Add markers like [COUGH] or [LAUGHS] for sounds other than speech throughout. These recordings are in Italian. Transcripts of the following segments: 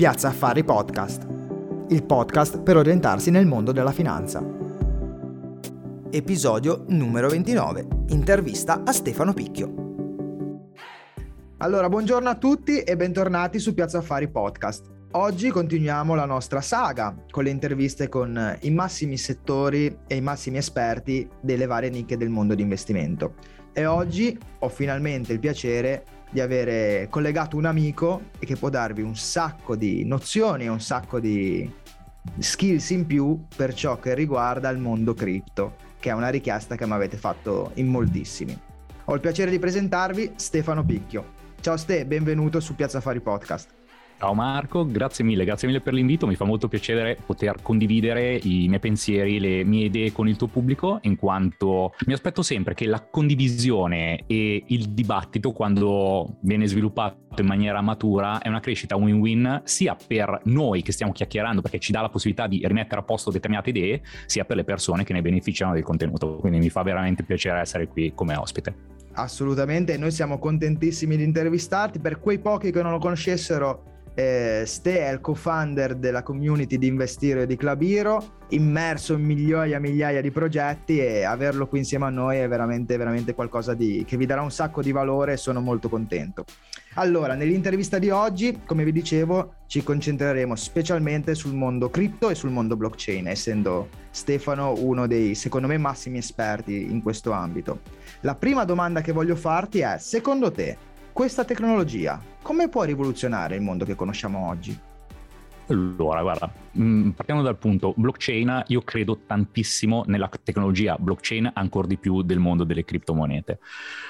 Piazza Affari Podcast, il podcast per orientarsi nel mondo della finanza. Episodio numero 29. Intervista a Stefano Picchio. Allora, buongiorno a tutti e bentornati su Piazza Affari Podcast. Oggi continuiamo la nostra saga con le interviste con i massimi settori e i massimi esperti delle varie nicchie del mondo di investimento. E oggi ho finalmente il piacere di avere collegato un amico che può darvi un sacco di nozioni e un sacco di skills in più per ciò che riguarda il mondo cripto, che è una richiesta che mi avete fatto in moltissimi. Ho il piacere di presentarvi Stefano Picchio. Ciao Ste, benvenuto su Piazza Affari Podcast. Ciao Marco, grazie mille, grazie mille per l'invito, mi fa molto piacere poter condividere i miei pensieri, le mie idee con il tuo pubblico, in quanto mi aspetto sempre che la condivisione e il dibattito, quando viene sviluppato in maniera matura, è una crescita win-win sia per noi che stiamo chiacchierando perché ci dà la possibilità di rimettere a posto determinate idee, sia per le persone che ne beneficiano del contenuto. Quindi mi fa veramente piacere essere qui come ospite. Assolutamente, noi siamo contentissimi di intervistarti. Per quei pochi che non lo conoscessero, eh, Ste è il co-founder della community di Investire di Clubiro, immerso in migliaia e migliaia di progetti e averlo qui insieme a noi è veramente, veramente qualcosa di, che vi darà un sacco di valore e sono molto contento. Allora, nell'intervista di oggi, come vi dicevo, ci concentreremo specialmente sul mondo cripto e sul mondo blockchain, essendo Stefano uno dei, secondo me, massimi esperti in questo ambito. La prima domanda che voglio farti è, secondo te, questa tecnologia come può rivoluzionare il mondo che conosciamo oggi? Allora, guarda, mm, partiamo dal punto blockchain, io credo tantissimo nella tecnologia blockchain ancora di più del mondo delle criptomonete.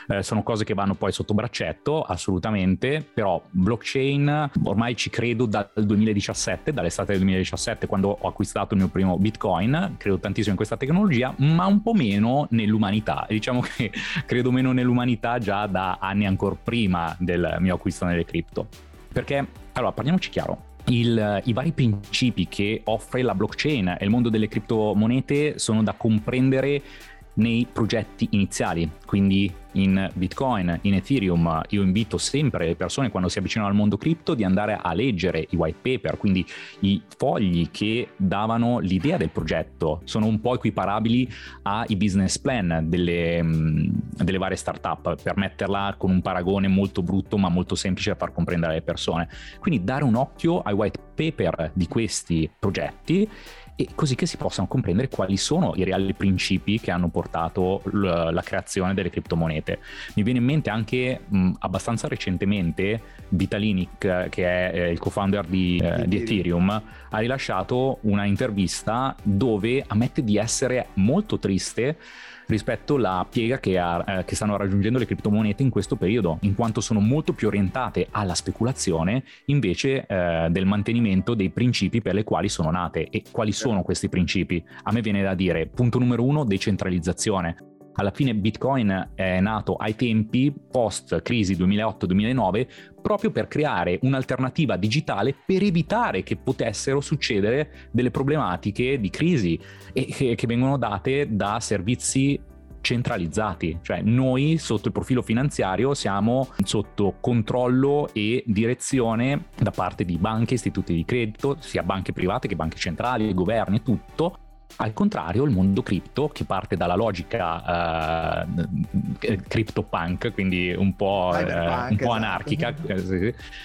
Eh, sono cose che vanno poi sotto braccetto, assolutamente, però blockchain ormai ci credo dal 2017, dall'estate del 2017 quando ho acquistato il mio primo Bitcoin, credo tantissimo in questa tecnologia, ma un po' meno nell'umanità. Diciamo che [LAUGHS] credo meno nell'umanità già da anni ancora prima del mio acquisto nelle cripto. Perché, allora, parliamoci chiaro, il, i vari principi che offre la blockchain e il mondo delle criptomonete sono da comprendere nei progetti iniziali, quindi in Bitcoin, in Ethereum. Io invito sempre le persone quando si avvicinano al mondo cripto di andare a leggere i white paper, quindi i fogli che davano l'idea del progetto. Sono un po' equiparabili ai business plan delle, mm, delle varie startup, per metterla con un paragone molto brutto ma molto semplice da far comprendere alle persone. Quindi dare un occhio ai white paper di questi progetti e così che si possano comprendere quali sono i reali principi che hanno portato la creazione delle criptomonete. Mi viene in mente anche mh, abbastanza recentemente Vitalik, che è eh, il co-founder di, eh, di Ethereum, ha rilasciato una intervista dove ammette di essere molto triste rispetto alla piega che, ha, eh, che, stanno raggiungendo le criptomonete in questo periodo, in quanto sono molto più orientate alla speculazione invece eh, del mantenimento dei principi per le quali sono nate. E quali sono questi principi? A me viene da dire, punto numero uno, decentralizzazione alla fine Bitcoin è nato ai tempi post crisi 2008-2009 proprio per creare un'alternativa digitale per evitare che potessero succedere delle problematiche di crisi e che, vengono date da servizi centralizzati, cioè noi sotto il profilo finanziario siamo sotto controllo e direzione da parte di banche, istituti di credito, sia banche private che banche centrali, governi e tutto al contrario, il mondo cripto, che parte dalla logica uh, CryptoPunk, quindi un po', uh, un po esatto. anarchica,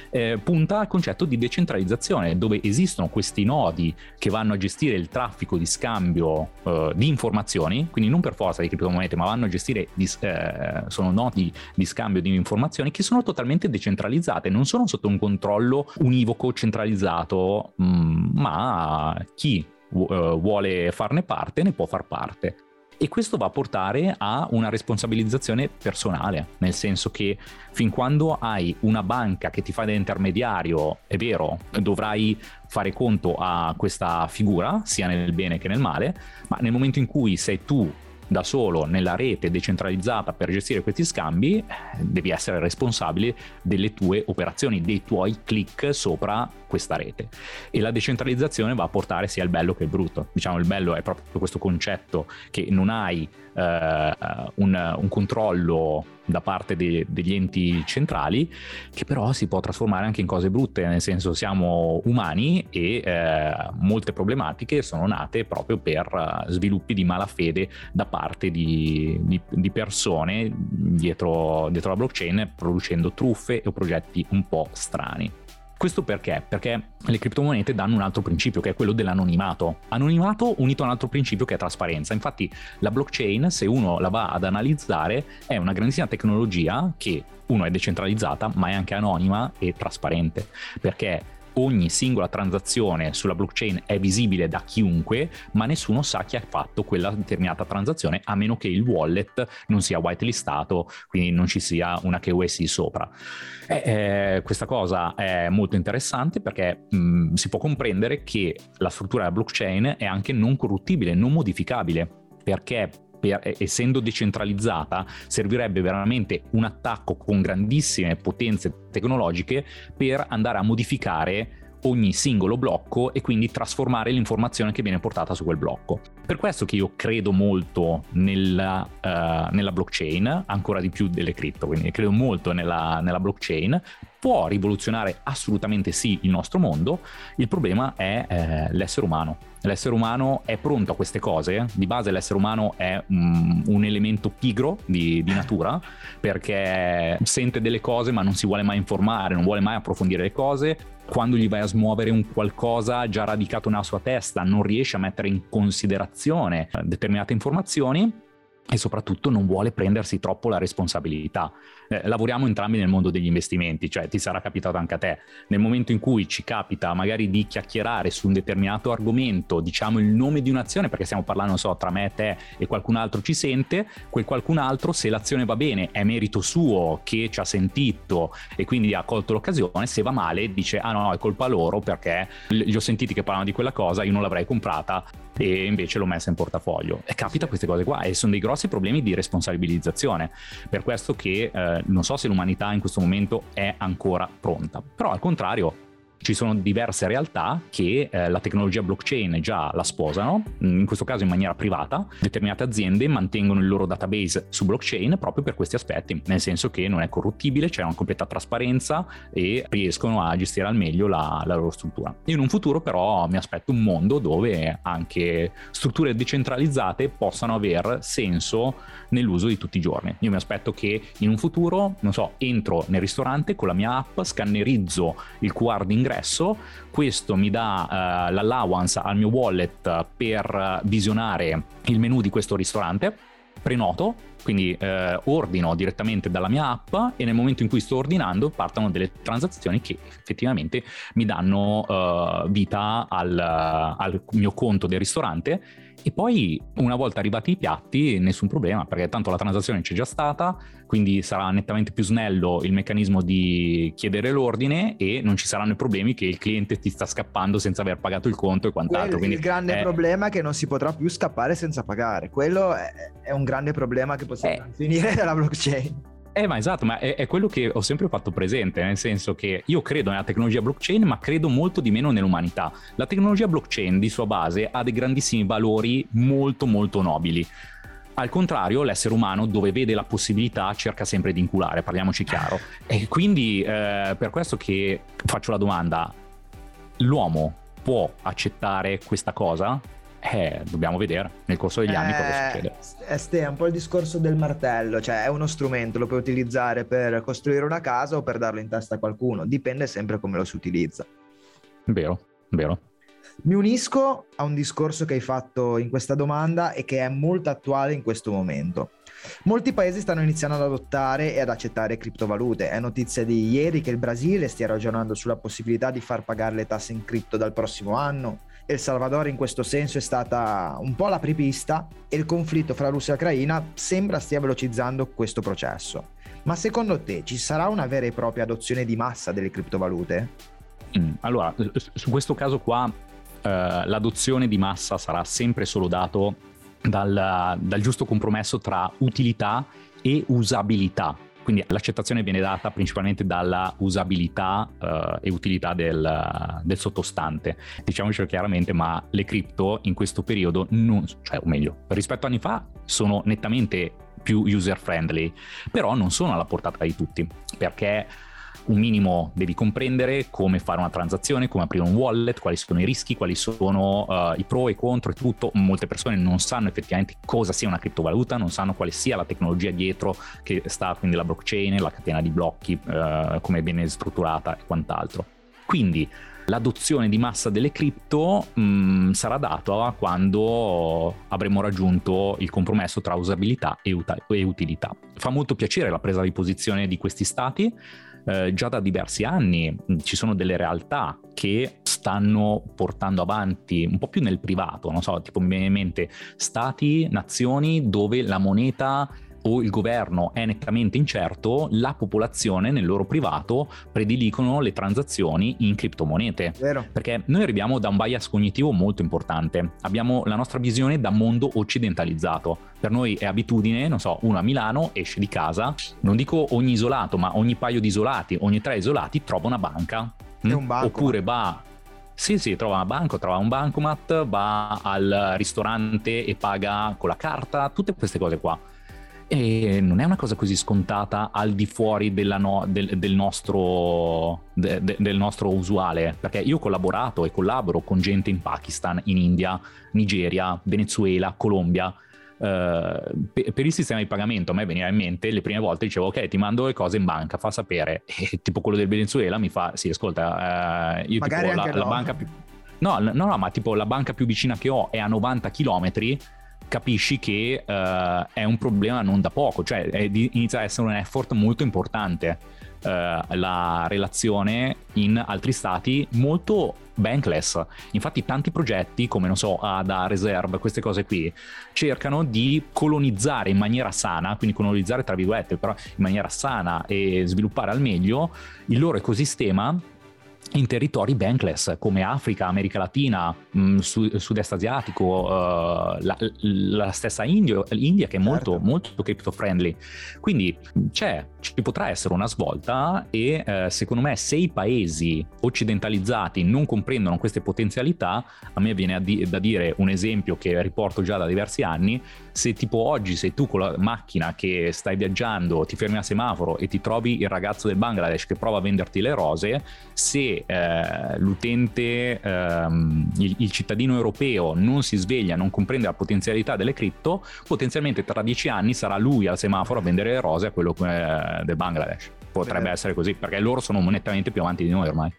eh, punta al concetto di decentralizzazione, dove esistono questi nodi che vanno a gestire il traffico di scambio uh, di informazioni, quindi non per forza di criptomonete, ma vanno a gestire, di, sono nodi di scambio di informazioni che sono totalmente decentralizzate, non sono sotto un controllo univoco centralizzato, mh, mm, ma chi vuole farne parte, ne può far parte. E questo va a portare a una responsabilizzazione personale, nel senso che fin quando hai una banca che ti fa da intermediario, è vero, dovrai fare conto a questa figura, sia nel bene che nel male, ma nel momento in cui sei tu da solo nella rete decentralizzata per gestire questi scambi, devi essere responsabile delle tue operazioni, dei tuoi click sopra questa rete. E la decentralizzazione va a portare sia il bello che il brutto. Diciamo il bello è proprio questo concetto che non hai eh, un, un, controllo da parte de- degli enti centrali, che però si può trasformare anche in cose brutte, nel senso siamo umani e eh, molte problematiche sono nate proprio per uh, sviluppi di malafede da parte di, di, di persone dietro, dietro la blockchain producendo truffe o progetti un po' strani. Questo perché? Perché le criptomonete danno un altro principio che è quello dell'anonimato. Anonimato unito a un altro principio che è trasparenza. Infatti la blockchain, se uno la va ad analizzare, è una grandissima tecnologia che uno è decentralizzata, ma è anche anonima e trasparente. Perché ogni singola transazione sulla blockchain è visibile da chiunque, ma nessuno sa chi ha fatto quella determinata transazione, a meno che il wallet non sia whitelistato, quindi non ci sia una KYC sopra. E, eh, questa cosa è molto interessante perché mh, si può comprendere che la struttura della blockchain è anche non corruttibile, non modificabile, perché per, essendo decentralizzata, servirebbe veramente un attacco con grandissime potenze tecnologiche per andare a modificare ogni singolo blocco e quindi trasformare l'informazione che viene portata su quel blocco. Per questo che io credo molto nella, uh, nella blockchain, ancora di più delle cripto, quindi credo molto nella, nella blockchain, può rivoluzionare assolutamente sì il nostro mondo, il problema è eh, l'essere umano. L'essere umano è pronto a queste cose, di base l'essere umano è um, un elemento pigro di, di, natura perché sente delle cose ma non si vuole mai informare, non vuole mai approfondire le cose, quando gli vai a smuovere un qualcosa già radicato nella sua testa non riesce a mettere in considerazione determinate informazioni e soprattutto non vuole prendersi troppo la responsabilità. Eh, lavoriamo entrambi nel mondo degli investimenti, cioè ti sarà capitato anche a te. Nel momento in cui ci capita magari di chiacchierare su un determinato argomento, diciamo il nome di un'azione, perché stiamo parlando, so, tra me e te e qualcun altro ci sente, quel qualcun altro, se l'azione va bene, è merito suo che ci ha sentito e quindi ha colto l'occasione, se va male dice ah no, è colpa loro perché li ho sentiti che parlano di quella cosa, io non l'avrei comprata e invece l'ho messa in portafoglio. E capita queste cose qua e sono dei grossi problemi di responsabilizzazione. Per questo che eh, non so se l'umanità in questo momento è ancora pronta, però al contrario ci sono diverse realtà che eh, la tecnologia blockchain già la sposano, mm, in questo caso in maniera privata. Determinate aziende mantengono il loro database su blockchain proprio per questi aspetti, nel senso che non è corruttibile, c'è una completa trasparenza e riescono a gestire al meglio la, la loro struttura. In un futuro però mi aspetto un mondo dove anche strutture decentralizzate possano aver senso nell'uso di tutti i giorni. Io mi aspetto che in un futuro, non so, entro nel ristorante con la mia app, scannerizzo il QR d'ingresso ingresso, questo mi dà uh, l'allowance al mio wallet per visionare il menu di questo ristorante, prenoto, quindi eh, ordino direttamente dalla mia app e nel momento in cui sto ordinando partono delle transazioni che effettivamente mi danno uh, vita al, al mio conto del ristorante e poi una volta arrivati i piatti nessun problema perché tanto la transazione c'è già stata, quindi sarà nettamente più snello il meccanismo di chiedere l'ordine e non ci saranno i problemi che il cliente ti sta scappando senza aver pagato il conto e quant'altro. Quindi il grande è... problema è che non si potrà più scappare senza pagare, quello è, è un grande problema che possiamo eh... finire [LAUGHS] dalla blockchain. Eh, ma esatto, ma è, è, quello che ho sempre fatto presente, nel senso che io credo nella tecnologia blockchain, ma credo molto di meno nell'umanità. La tecnologia blockchain di sua base ha dei grandissimi valori molto molto nobili. Al contrario, l'essere umano, dove vede la possibilità, cerca sempre di inculare, parliamoci chiaro. E quindi eh, per questo che faccio la domanda, l'uomo può accettare questa cosa? Eh, dobbiamo vedere nel corso degli anni cosa succede. Eh, Ste, è un po' il discorso del martello, cioè è uno strumento, lo puoi utilizzare per costruire una casa o per darlo in testa a qualcuno, dipende sempre come lo si utilizza. Vero, vero. Mi unisco a un discorso che hai fatto in questa domanda e che è molto attuale in questo momento. Molti paesi stanno iniziando ad adottare e ad accettare criptovalute. È notizia di ieri che il Brasile stia ragionando sulla possibilità di far pagare le tasse in cripto dal prossimo anno. El Salvador in questo senso è stata un po' l'apripista e il conflitto fra Russia e Ucraina sembra stia velocizzando questo processo. Ma secondo te ci sarà una vera e propria adozione di massa delle criptovalute? Mm, allora, su questo caso qua eh, l'adozione di massa sarà sempre solo dato dal, dal giusto compromesso tra utilità e usabilità quindi l'accettazione viene data principalmente dalla usabilità uh, e utilità del, del, sottostante. Diciamocelo chiaramente, ma le cripto in questo periodo, non, cioè o meglio, rispetto a anni fa sono nettamente più user friendly, però non sono alla portata di tutti, perché un minimo devi comprendere come fare una transazione, come aprire un wallet, quali sono i rischi, quali sono uh, i pro e i contro e tutto. Molte persone non sanno effettivamente cosa sia una criptovaluta, non sanno quale sia la tecnologia dietro che sta, quindi la blockchain, la catena di blocchi, uh, come viene strutturata e quant'altro. Quindi l'adozione di massa delle cripto mm, sarà data quando avremo raggiunto il compromesso tra usabilità e, ut- e utilità. Fa molto piacere la presa di posizione di questi stati, eh, già da diversi anni mm, ci sono delle realtà che stanno portando avanti un po' più nel privato, non so, tipo in mente stati, nazioni dove la moneta o il governo è nettamente incerto, la popolazione nel loro privato predilicono le transazioni in criptomonete. Vero. Perché noi arriviamo da un bias cognitivo molto importante. Abbiamo la nostra visione da mondo occidentalizzato. Per noi è abitudine, non so, uno a Milano esce di casa, non dico ogni isolato, ma ogni paio di isolati, ogni tre isolati trova una banca. È un banco. Oppure va sì, sì, trova una banca, trova un bancomat, va al ristorante e paga con la carta, tutte queste cose qua. E non è una cosa così scontata al di fuori no, del, del, nostro, de, de, del, nostro, usuale, perché io ho collaborato e collaboro con gente in Pakistan, in India, Nigeria, Venezuela, Colombia. Uh, per, per il sistema di pagamento a me veniva in mente le prime volte dicevo ok ti mando le cose in banca fa sapere [LAUGHS] e tipo quello del Venezuela mi fa sì ascolta uh, io Magari tipo la, la, banca più no, no no ma tipo la banca più vicina che ho è a 90 km capisci che uh, è un problema non da poco, cioè inizia a essere un effort molto importante uh, la relazione in altri stati molto bankless. Infatti tanti progetti come non so ADA, Reserve, queste cose qui cercano di colonizzare in maniera sana, quindi colonizzare tra virgolette, però in maniera sana e sviluppare al meglio il loro ecosistema in territori bankless come Africa, America Latina, mh, mm, sud-est asiatico, uh, la, la, stessa India, India che è molto, certo. molto crypto friendly. Quindi c'è, ci potrà essere una svolta e uh, secondo me se i paesi occidentalizzati non comprendono queste potenzialità, a me viene di- da dire un esempio che riporto già da diversi anni, se tipo oggi sei tu con la macchina che stai viaggiando, ti fermi al semaforo e ti trovi il ragazzo del Bangladesh che prova a venderti le rose, se eh, l'utente, ehm, il, il, cittadino europeo non si sveglia, non comprende la potenzialità delle cripto, potenzialmente tra dieci anni sarà lui al semaforo a vendere le rose a quello eh, del Bangladesh. Potrebbe essere così, perché loro sono nettamente più avanti di noi ormai.